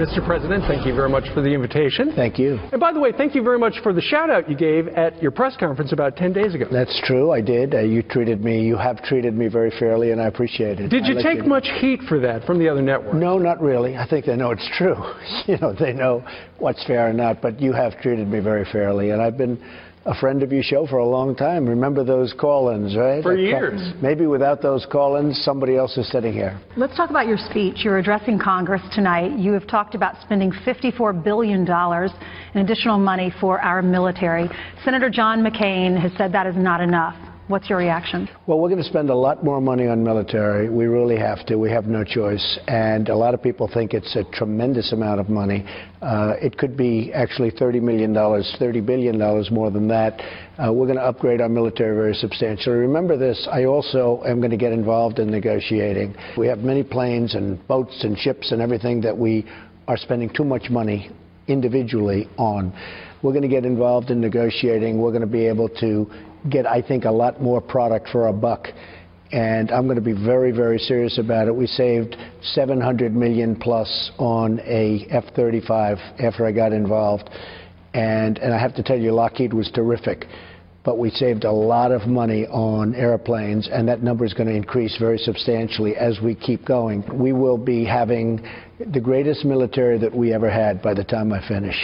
Mr. President, thank you very much for the invitation. Thank you. And by the way, thank you very much for the shout out you gave at your press conference about 10 days ago. That's true. I did. Uh, you treated me, you have treated me very fairly, and I appreciate it. Did you take much heat for that from the other networks? No, not really. I think they know it's true. you know, they know what's fair and not, but you have treated me very fairly, and I've been a friend of your show for a long time. Remember those call-ins, right? For years. Maybe without those call-ins, somebody else is sitting here. Let's talk about your speech. You're addressing Congress tonight. You have talked about spending $54 billion in additional money for our military. Senator John McCain has said that is not enough. What's your reaction? Well, we're going to spend a lot more money on military. We really have to. We have no choice. And a lot of people think it's a tremendous amount of money. Uh, it could be actually $30 million, $30 billion more than that. Uh, we're going to upgrade our military very substantially. Remember this, I also am going to get involved in negotiating. We have many planes and boats and ships and everything that we are spending too much money individually on. We're going to get involved in negotiating. We're going to be able to get, I think, a lot more product for a buck. And I'm going to be very, very serious about it. We saved 700 million plus on a F-35 after I got involved. And, and I have to tell you, Lockheed was terrific. But we saved a lot of money on airplanes, and that number is going to increase very substantially as we keep going. We will be having the greatest military that we ever had by the time I finish.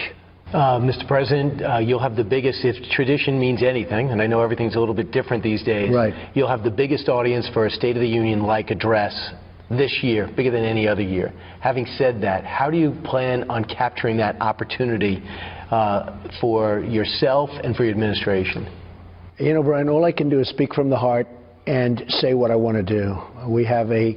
Uh, Mr. President, uh, you'll have the biggest, if tradition means anything, and I know everything's a little bit different these days, right. you'll have the biggest audience for a State of the Union-like address this year, bigger than any other year. Having said that, how do you plan on capturing that opportunity uh, for yourself and for your administration? You know, Brian, all I can do is speak from the heart and say what I want to do. We have a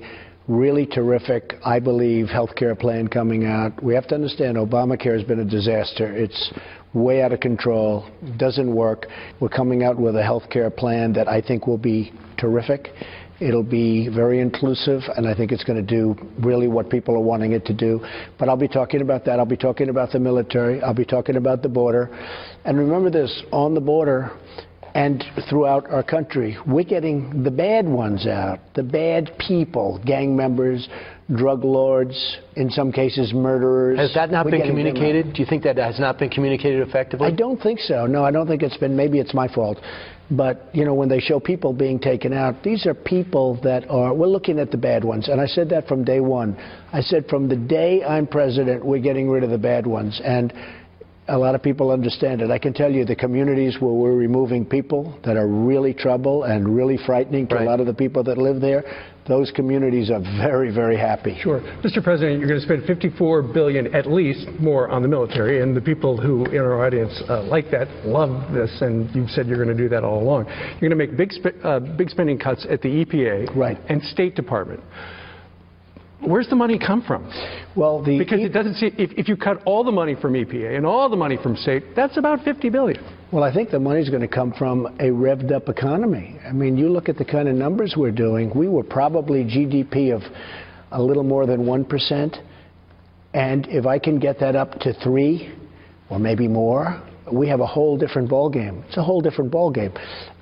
really terrific, I believe, health care plan coming out. We have to understand Obamacare has been a disaster. It's way out of control, doesn't work. We're coming out with a health care plan that I think will be terrific. It'll be very inclusive, and I think it's going to do really what people are wanting it to do. But I'll be talking about that. I'll be talking about the military. I'll be talking about the border. And remember this on the border, and throughout our country. We're getting the bad ones out, the bad people, gang members, drug lords, in some cases murderers. Has that not We're been communicated? Do you think that has not been communicated effectively? I don't think so. No, I don't think it's been. Maybe it's my fault. But, you know, when they show people being taken out, these are people that are, we're looking at the bad ones. And I said that from day one. I said from the day I'm president, we're getting rid of the bad ones. And a lot of people understand it. I can tell you the communities where we're removing people that are really trouble and really frightening to right. a lot of the people that live there, those communities are very, very happy. Sure. Mr. President, you're going to spend 54 billion at least more on the military, and the people who in our audience uh, like that love this, and you've said you're going to do that all along. You're going to make big, sp uh, big spending cuts at the EPA right. and State Department. Where's the money come from? Well, the because it doesn't see if, if you cut all the money from EPA and all the money from state, that's about 50 billion. Well, I think the money's going to come from a revved up economy. I mean, you look at the kind of numbers we're doing. We were probably GDP of a little more than one percent, and if I can get that up to three, or maybe more, we have a whole different ballgame. It's a whole different ballgame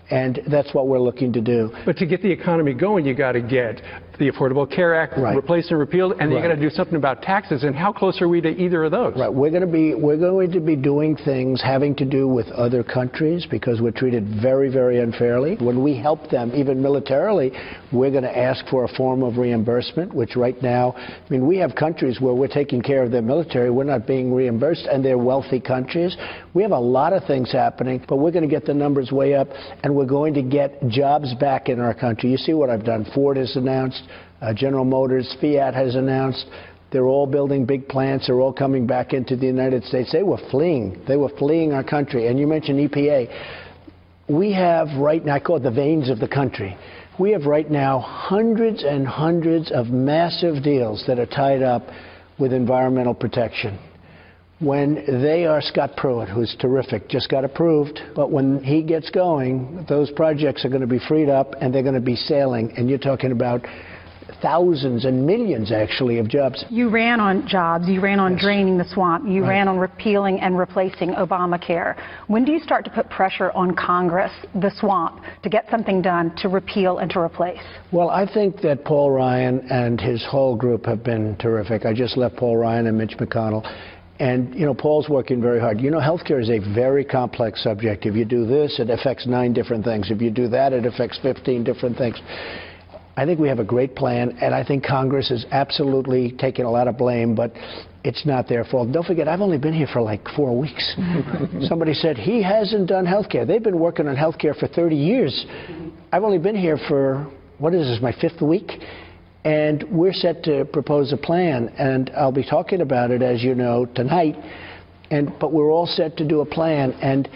and that's what we're looking to do. But to get the economy going, you got to get the Affordable Care Act right. replaced and repealed, and right. you got to do something about taxes. And how close are we to either of those? Right. We're going to be we're going to be doing things having to do with other countries because we're treated very very unfairly. When we help them, even militarily, we're going to ask for a form of reimbursement, which right now, I mean, we have countries where we're taking care of their military, we're not being reimbursed, and they're wealthy countries. We have a lot of things happening, but we're going to get the numbers way up, and we're going to get jobs back in our country. You see what I've done. Ford has announced uh, General Motors, Fiat has announced. They're all building big plants. They're all coming back into the United States. They were fleeing. They were fleeing our country. And you mentioned EPA. We have right now, I call it the veins of the country. We have right now hundreds and hundreds of massive deals that are tied up with environmental protection. When they are Scott Pruitt, who's terrific, just got approved, but when he gets going, those projects are going to be freed up and they're going to be sailing. And you're talking about thousands and millions, actually, of jobs. You ran on jobs, you ran on draining the swamp, you ran on repealing and replacing Obamacare. When do you start to put pressure on Congress, the swamp, to get something done to repeal and to replace? Well, I think that Paul Ryan and his whole group have been terrific. I just left Paul Ryan and Mitch McConnell. And, you know, Paul's working very hard. You know, healthcare is a very complex subject. If you do this, it affects nine different things. If you do that, it affects 15 different things. I think we have a great plan, and I think Congress is absolutely taking a lot of blame, but it's not their fault. Don't forget, I've only been here for like four weeks. Somebody said he hasn't done health care. They've been working on health care for 30 years. I've only been here for, what is this, my fifth week? And we're set to propose a plan, and I'll be talking about it, as you know, tonight. And, but we're all set to do a plan, and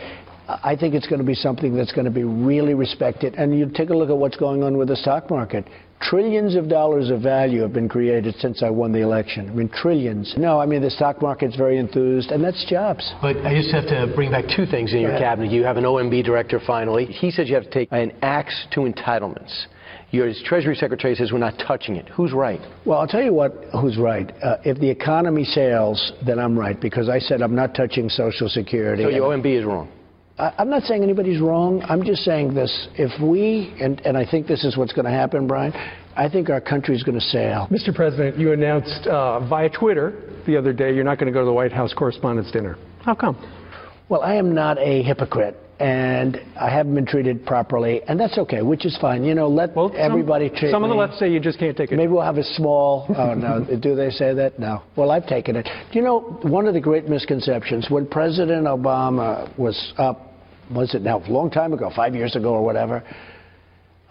I think it's going to be something that's going to be really respected. And you take a look at what's going on with the stock market. Trillions of dollars of value have been created since I won the election. I mean, trillions. No, I mean, the stock market's very enthused, and that's jobs. But I just have to bring back two things in your cabinet. You have an OMB director finally. He says you have to take an axe to entitlements. Your Treasury Secretary says we're not touching it. Who's right? Well, I'll tell you what, who's right. Uh, if the economy sails, then I'm right, because I said I'm not touching Social Security. So your OMB is wrong. I- I'm not saying anybody's wrong. I'm just saying this. If we, and, and I think this is what's going to happen, Brian, I think our country's going to sail. Mr. President, you announced uh, via Twitter the other day you're not going to go to the White House Correspondents' Dinner. How come? Well, I am not a hypocrite, and I haven't been treated properly, and that's okay, which is fine. You know, let Well, some- everybody treat Some of the me. left say you just can't take it. Maybe we'll have a small. Oh no, do they say that? No. Well, I've taken it. Do you know one of the great misconceptions when President Obama was up? Was it now a long time ago, five years ago or whatever?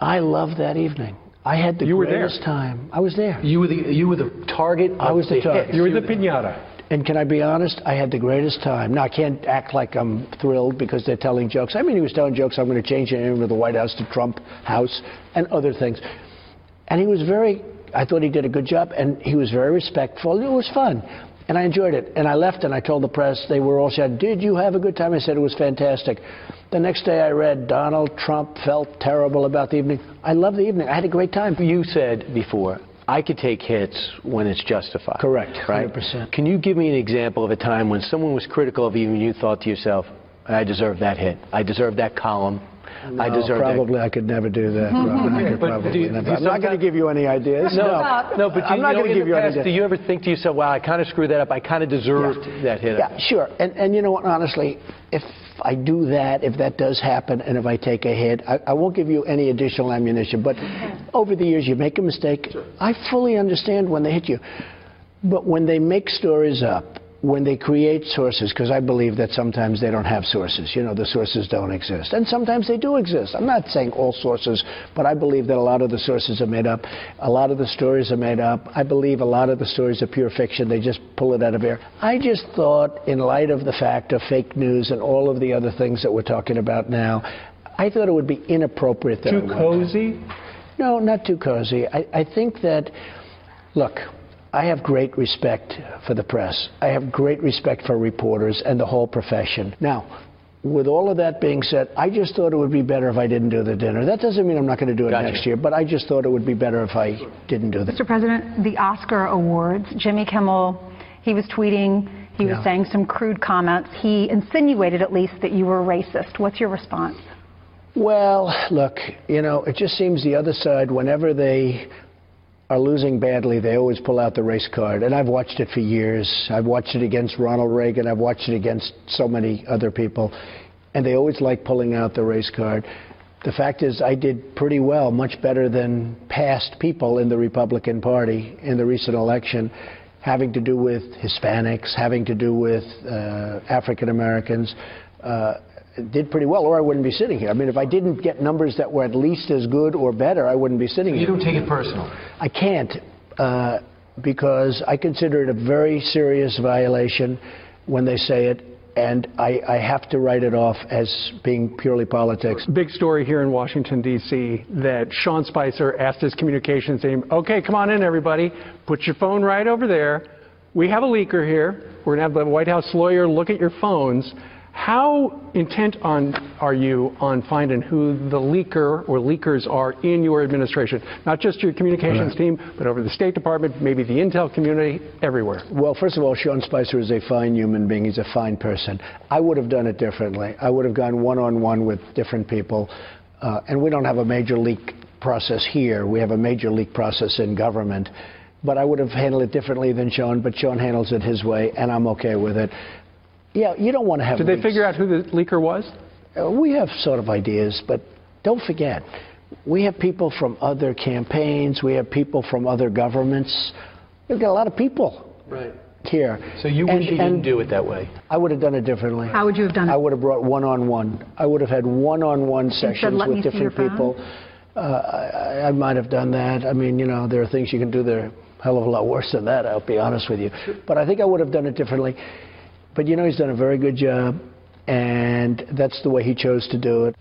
I loved that evening. I had the You were there. greatest time. I was there. You were the you were the target. I was the hit. target. you were the pinata. And can I be honest? I had the greatest time. Now, I can't act like I'm thrilled because they're telling jokes. I mean, he was telling jokes. I'm going to change the name of the White House to Trump House and other things. And he was very, I thought he did a good job, and he was very respectful. It was fun. And I enjoyed it. And I left and I told the press, they were all said, Did you have a good time? I said, It was fantastic. The next day I read, Donald Trump felt terrible about the evening. I loved the evening. I had a great time. You said before, I could take hits when it's justified. Correct, Right? 100%. Can you give me an example of a time when someone was critical of you and you thought to yourself, I deserve that hit. I deserve that column. I deserve probably I could never do that. Mm-hmm. I could probably you, never. I'm not going to give you any ideas. that. No, No, but do I'm not going to give the you any ideas. Do you ever think to yourself, wow, I kind of screwed that up. I kind of deserved that hit. Yeah, sure. And and you know what? Honestly, if I do that, if that does happen, and if I take a hit, I, I won't give you any additional ammunition. But mm-hmm. over the years, you make a mistake. I fully understand when they hit you. But when they make stories up, when they create sources, because I believe that sometimes they don't have sources. You know, the sources don't exist. And sometimes they do exist. I'm not saying all sources, but I believe that a lot of the sources are made up. A lot of the stories are made up. I believe a lot of the stories are pure fiction. They just pull it out of air. I just thought, in light of the fact of fake news and all of the other things that we're talking about now, I thought it would be inappropriate that Too cozy? No, not too cozy. I, I think that, look, I have great respect for the press. I have great respect for reporters and the whole profession. Now, with all of that being said, I just thought it would be better if I didn't do the dinner. That doesn't mean I'm not going to do it Gotcha. next year, but I just thought it would be better if I didn't do that. Mr. President, the Oscar Awards, Jimmy Kimmel, he was tweeting, he was saying some crude comments. He insinuated at least that you were racist. What's your response? Well, look, you know, it just seems the other side, whenever they are losing badly, they always pull out the race card. And I've watched it for years. I've watched it against Ronald Reagan. I've watched it against so many other people. And they always like pulling out the race card. The fact is, I did pretty well, much better than past people in the Republican Party in the recent election, having to do with Hispanics, having to do with uh, African Americans. Uh, did pretty well, or I wouldn't be sitting here. I mean, if I didn't get numbers that were at least as good or better, I wouldn't be sitting You here. You don't take it personal. I can't uh, because I consider it a very serious violation when they say it, and I, I have to write it off as being purely politics. Big story here in Washington, D.C., that Sean Spicer asked his communications team, okay, come on in, everybody. Put your phone right over there. We have a leaker here. We're going to have the White House lawyer look at your phones. How intent on are you on finding who the leaker or leakers are in your administration? Not just your communications team, but over the State Department, maybe the intel community, everywhere. Well, first of all, Sean Spicer is a fine human being. He's a fine person. I would have done it differently. I would have gone one on one with different people. Uh, and we don't have a major leak process here. We have a major leak process in government. But I would have handled it differently than Sean, but Sean handles it his way, and I'm okay with it. Yeah, you don't want to have Did they figure out who the leaker was? Uh, we have sort of ideas, but don't forget, we have people from other campaigns, we have people from other governments. We've got a lot of people Right. here. So you And- wish you didn't do it that way? I would have done it differently. How would you have done it? I would have brought one-on-one. I would have had one-on-one sessions "Let me with different people. Uh, I, I might have done that. I mean, you know, there are things you can do that are a hell of a lot worse than that, I'll be honest with you. But I think I would have done it differently. But, you know, he's done a very good job, and that's the way he chose to do it.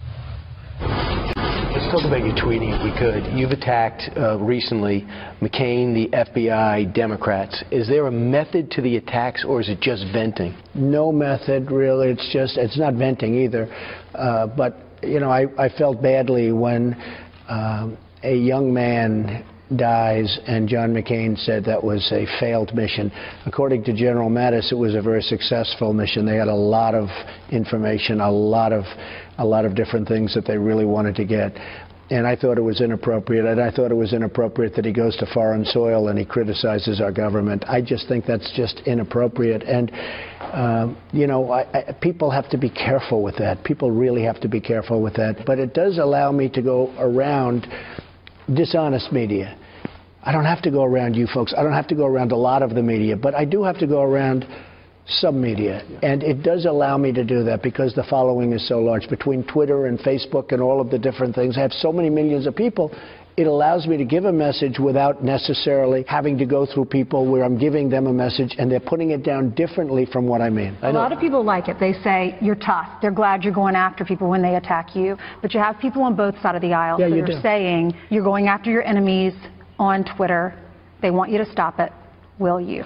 Let's talk about your tweeting, if we could. You've attacked uh, recently McCain, the FBI, Democrats. Is there a method to the attacks, or is it just venting? no method really. It's just it's not venting either. Uh, but you know, I, I felt badly when um, a young man dies, and John McCain said that was a failed mission. According to General Mattis, it was a very successful mission. They had a lot of information, a lot of a lot of different things that they really wanted to get. And I thought it was inappropriate, and I thought it was inappropriate that he goes to foreign soil and he criticizes our government. I just think that's just inappropriate. And, um, you know, I, I, people have to be careful with that. People really have to be careful with that. But it does allow me to go around dishonest media. I don't have to go around you folks. I don't have to go around a lot of the media, but I do have to go around some media. And it does allow me to do that because the following is so large. Between Twitter and Facebook and all of the different things, I have so many millions of people. It allows me to give a message without necessarily having to go through people where I'm giving them a message and they're putting it down differently from what I mean. A lot of people like it. They say you're tough. They're glad you're going after people when they attack you. But you have people on both sides of the aisle Yeah, that you are do. saying you're going after your enemies on Twitter. They want you to stop it. Will you?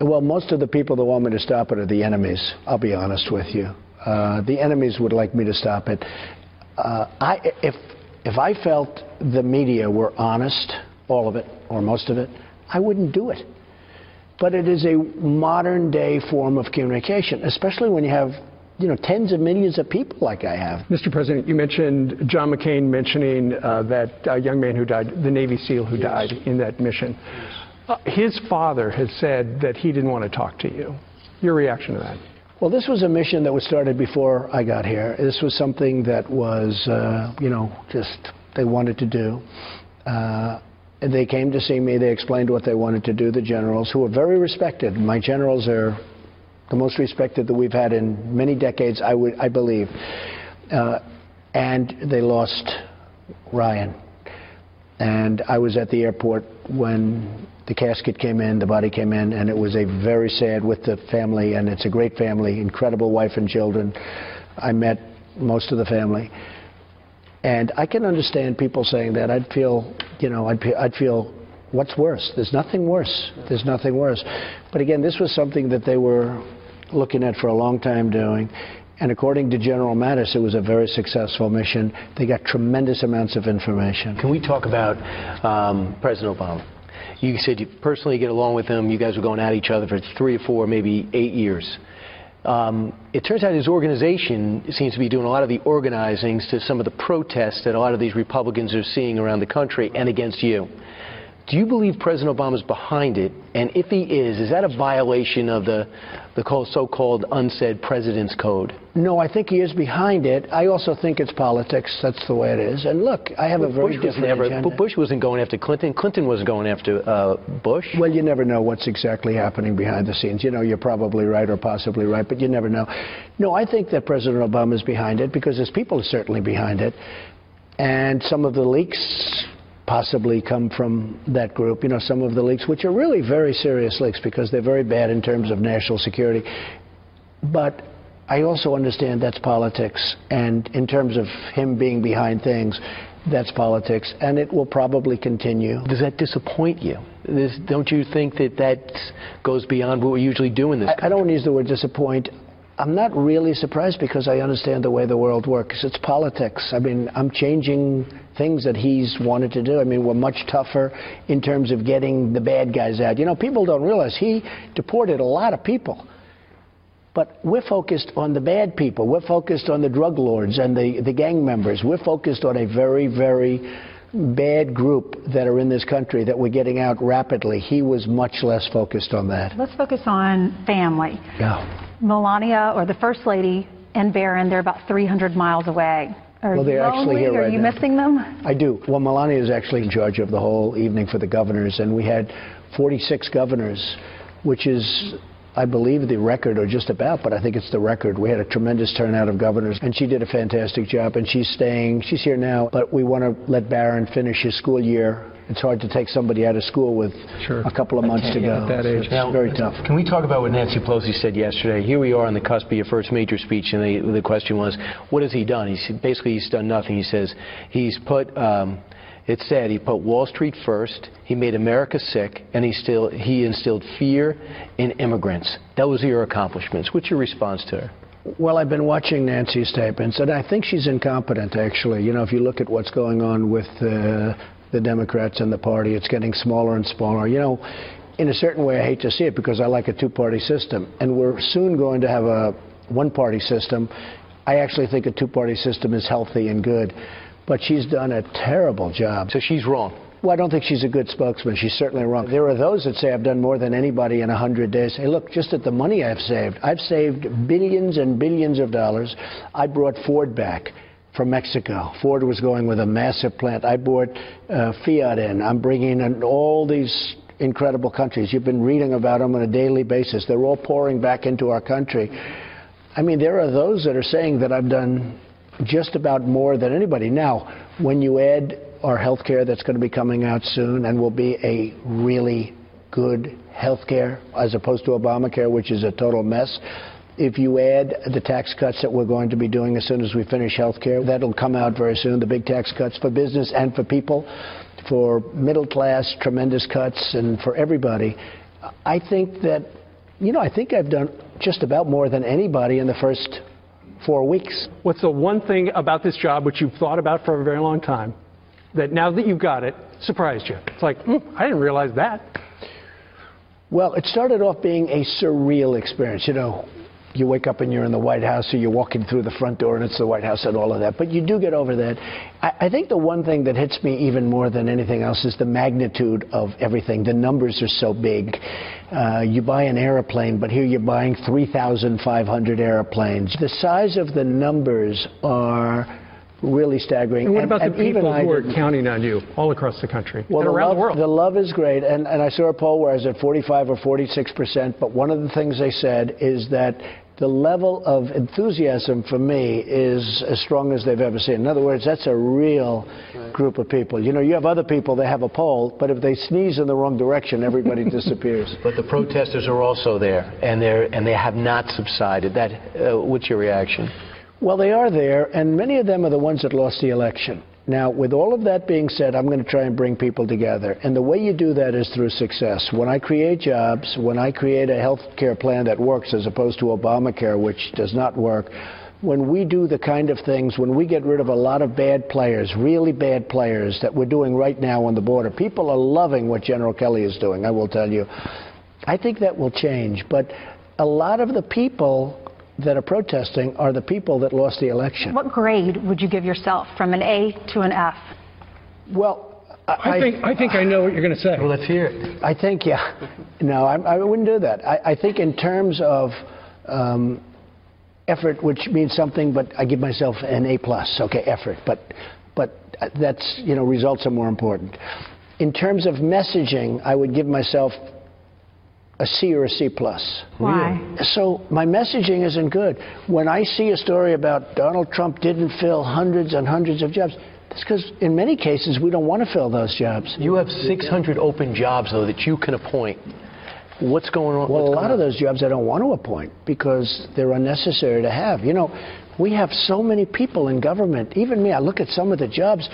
Well, most of the people that want me to stop it are the enemies, I'll be honest with you. Uh, the enemies would like me to stop it. Uh, I, if, if I felt the media were honest, all of it, or most of it, I wouldn't do it. But it is a modern day form of communication, especially when you have you know, tens of millions of people like I have. Mr. President, you mentioned John McCain mentioning uh, that uh, young man who died, the Navy SEAL who died in that mission. Uh, his father has said that he didn't want to talk to you. Your reaction to that? Well, this was a mission that was started before I got here. This was something that was, uh, you know, just they wanted to do. Uh, they came to see me. They explained what they wanted to do. The generals, who are very respected, my generals are the most respected that we've had in many decades, I would, I believe. Uh, and they lost Ryan. And I was at the airport when the casket came in, the body came in, and it was a very sad with the family, and it's a great family, incredible wife and children. I met most of the family. And I can understand people saying that. I'd feel, you know, I'd, I'd feel, what's worse? There's nothing worse. There's nothing worse. But again, this was something that they were looking at for a long time doing. And according to General Mattis, it was a very successful mission. They got tremendous amounts of information. Can we talk about um, President Obama? You said you personally get along with him. You guys were going at each other for three or four, maybe eight years. Um, it turns out his organization seems to be doing a lot of the organizing to some of the protests that a lot of these Republicans are seeing around the country and against you. Do you believe President Obama is behind it? And if he is, is that a violation of the, the so-called unsaid President's Code? No, I think he is behind it. I also think it's politics. That's the way it is. And look, I have a very Bush different never. agenda. Bush wasn't going after Clinton. Clinton wasn't going after uh, Bush. Well, you never know what's exactly happening behind the scenes. You know, you're probably right or possibly right, but you never know. No, I think that President Obama is behind it because his people are certainly behind it. And some of the leaks possibly come from that group. You know, some of the leaks, which are really very serious leaks because they're very bad in terms of national security. But I also understand that's politics. And in terms of him being behind things, that's politics. And it will probably continue. Does that disappoint you? This, don't you think that that goes beyond what we usually do in this? I, I don't want to use the word disappoint. I'm not really surprised because I understand the way the world works. It's politics. I mean, I'm changing things that he's wanted to do. I mean, we're much tougher in terms of getting the bad guys out. You know, people don't realize he deported a lot of people. But we're focused on the bad people. We're focused on the drug lords and the, the gang members. We're focused on a very, very bad group that are in this country that we're getting out rapidly. He was much less focused on that. Let's focus on family. Yeah. Melania, or the First Lady, and Barron, they're about 300 miles away. Are Well, they're you actually lonely? here Are right you now. missing them? I do. Well, Melania is actually in charge of the whole evening for the governors, and we had 46 governors, which is, I believe, the record, or just about, but I think it's the record. We had a tremendous turnout of governors, and she did a fantastic job, and she's staying. She's here now, but we want to let Barron finish his school year. It's hard to take somebody out of school with Sure. a couple of months to go. at that age. It's very tough. Can we talk about what Nancy Pelosi said yesterday? Here we are on the cusp of your first major speech, and the, the question was, what has he done? He's basically he's done nothing. He says he's put. Um, it said he put Wall Street first. He made America sick, and he still he instilled fear in immigrants. That was your accomplishments. What's your response to her? Well, I've been watching Nancy's statements, and I think she's incompetent, actually. You know, if you look at what's going on with uh, the Democrats and the party, it's getting smaller and smaller. You know, in a certain way, I hate to see it because I like a two party system, and we're soon going to have a one party system. I actually think a two party system is healthy and good, but she's done a terrible job. So she's wrong. Well, I don't think she's a good spokesman. She's certainly wrong. There are those that say I've done more than anybody in 100 days. Hey, look, just at the money I've saved. I've saved billions and billions of dollars. I brought Ford back from Mexico. Ford was going with a massive plant. I brought uh, Fiat in. I'm bringing in all these incredible countries. You've been reading about them on a daily basis. They're all pouring back into our country. I mean, there are those that are saying that I've done just about more than anybody. Now, when you add our health care that's going to be coming out soon and will be a really good health care as opposed to Obamacare, which is a total mess. If you add the tax cuts that we're going to be doing as soon as we finish health care, that'll come out very soon, the big tax cuts for business and for people, for middle class, tremendous cuts, and for everybody. I think that, you know, I think I've done just about more than anybody in the first four weeks. What's the one thing about this job which you've thought about for a very long time that now that you've got it surprised you? It's like, hmm, I didn't realize that. Well, it started off being a surreal experience. You know, you wake up and you're in the White House, or you're walking through the front door and it's the White House and all of that. But you do get over that. I, I think the one thing that hits me even more than anything else is the magnitude of everything. The numbers are so big. Uh, you buy an airplane, but here you're buying 3,500 airplanes. The size of the numbers are really staggering. And what about and the even people who are counting on you all across the country well, and the around love, the world? The love is great, and, and I saw a poll where I was at 45 or 46 percent. But one of the things they said is that the level of enthusiasm for me is as strong as they've ever seen. In other words, that's a real group of people. You know, you have other people they have a poll, but if they sneeze in the wrong direction, everybody disappears. But the protesters are also there, and they're and they have not subsided. That uh, what's your reaction? Well, they are there, and many of them are the ones that lost the election. Now, with all of that being said, I'm going to try and bring people together. And the way you do that is through success. When I create jobs, when I create a health care plan that works as opposed to Obamacare, which does not work, when we do the kind of things, when we get rid of a lot of bad players, really bad players that we're doing right now on the border, people are loving what General Kelly is doing, I will tell you. I think that will change. But a lot of the people that are protesting are the people that lost the election. What grade would you give yourself from an A to an F? Well, I think I think I know what you're going to say. Well, let's hear it. I think, yeah. No, I, I wouldn't do that. I, I think in terms of um, effort, which means something, but I give myself an A plus. Okay, effort, but but that's you know results are more important. In terms of messaging, I would give myself a C or a C plus. Why? So my messaging isn't good. When I see a story about Donald Trump didn't fill hundreds and hundreds of jobs, that's because in many cases we don't want to fill those jobs. You have 600 open jobs though that you can appoint. What's going on? Well, a lot going of those jobs I don't want to appoint because they're unnecessary to have. You know, we have so many people in government. Even me, I look at some of the jobs,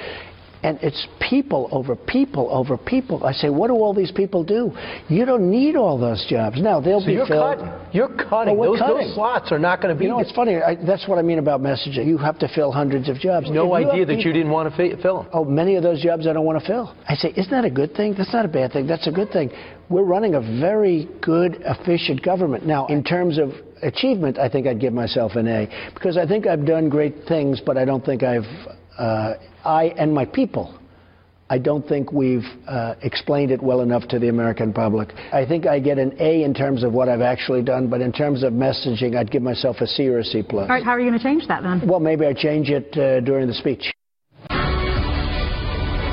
And it's people over people over people. I say, what do all these people do? You don't need all those jobs. Now, they'll So be you're filled. cutting. You're cutting. We're those, those slots are not going to be You know, there. it's funny. I, that's what I mean about messaging. You have to fill hundreds of jobs. no idea that people- you didn't want to fi- fill them. Oh, many of those jobs I don't want to fill. I say, isn't that a good thing? That's not a bad thing. That's a good thing. We're running a very good, efficient government. Now, in terms of achievement, I think I'd give myself an A because I think I've done great things, but I don't think I've, I and my people, I don't think we've uh, explained it well enough to the American public. I think I get an A in terms of what I've actually done, but in terms of messaging, I'd give myself a C or a C plus. All right, how are you going to change that then? Well, maybe I change it uh, during the speech.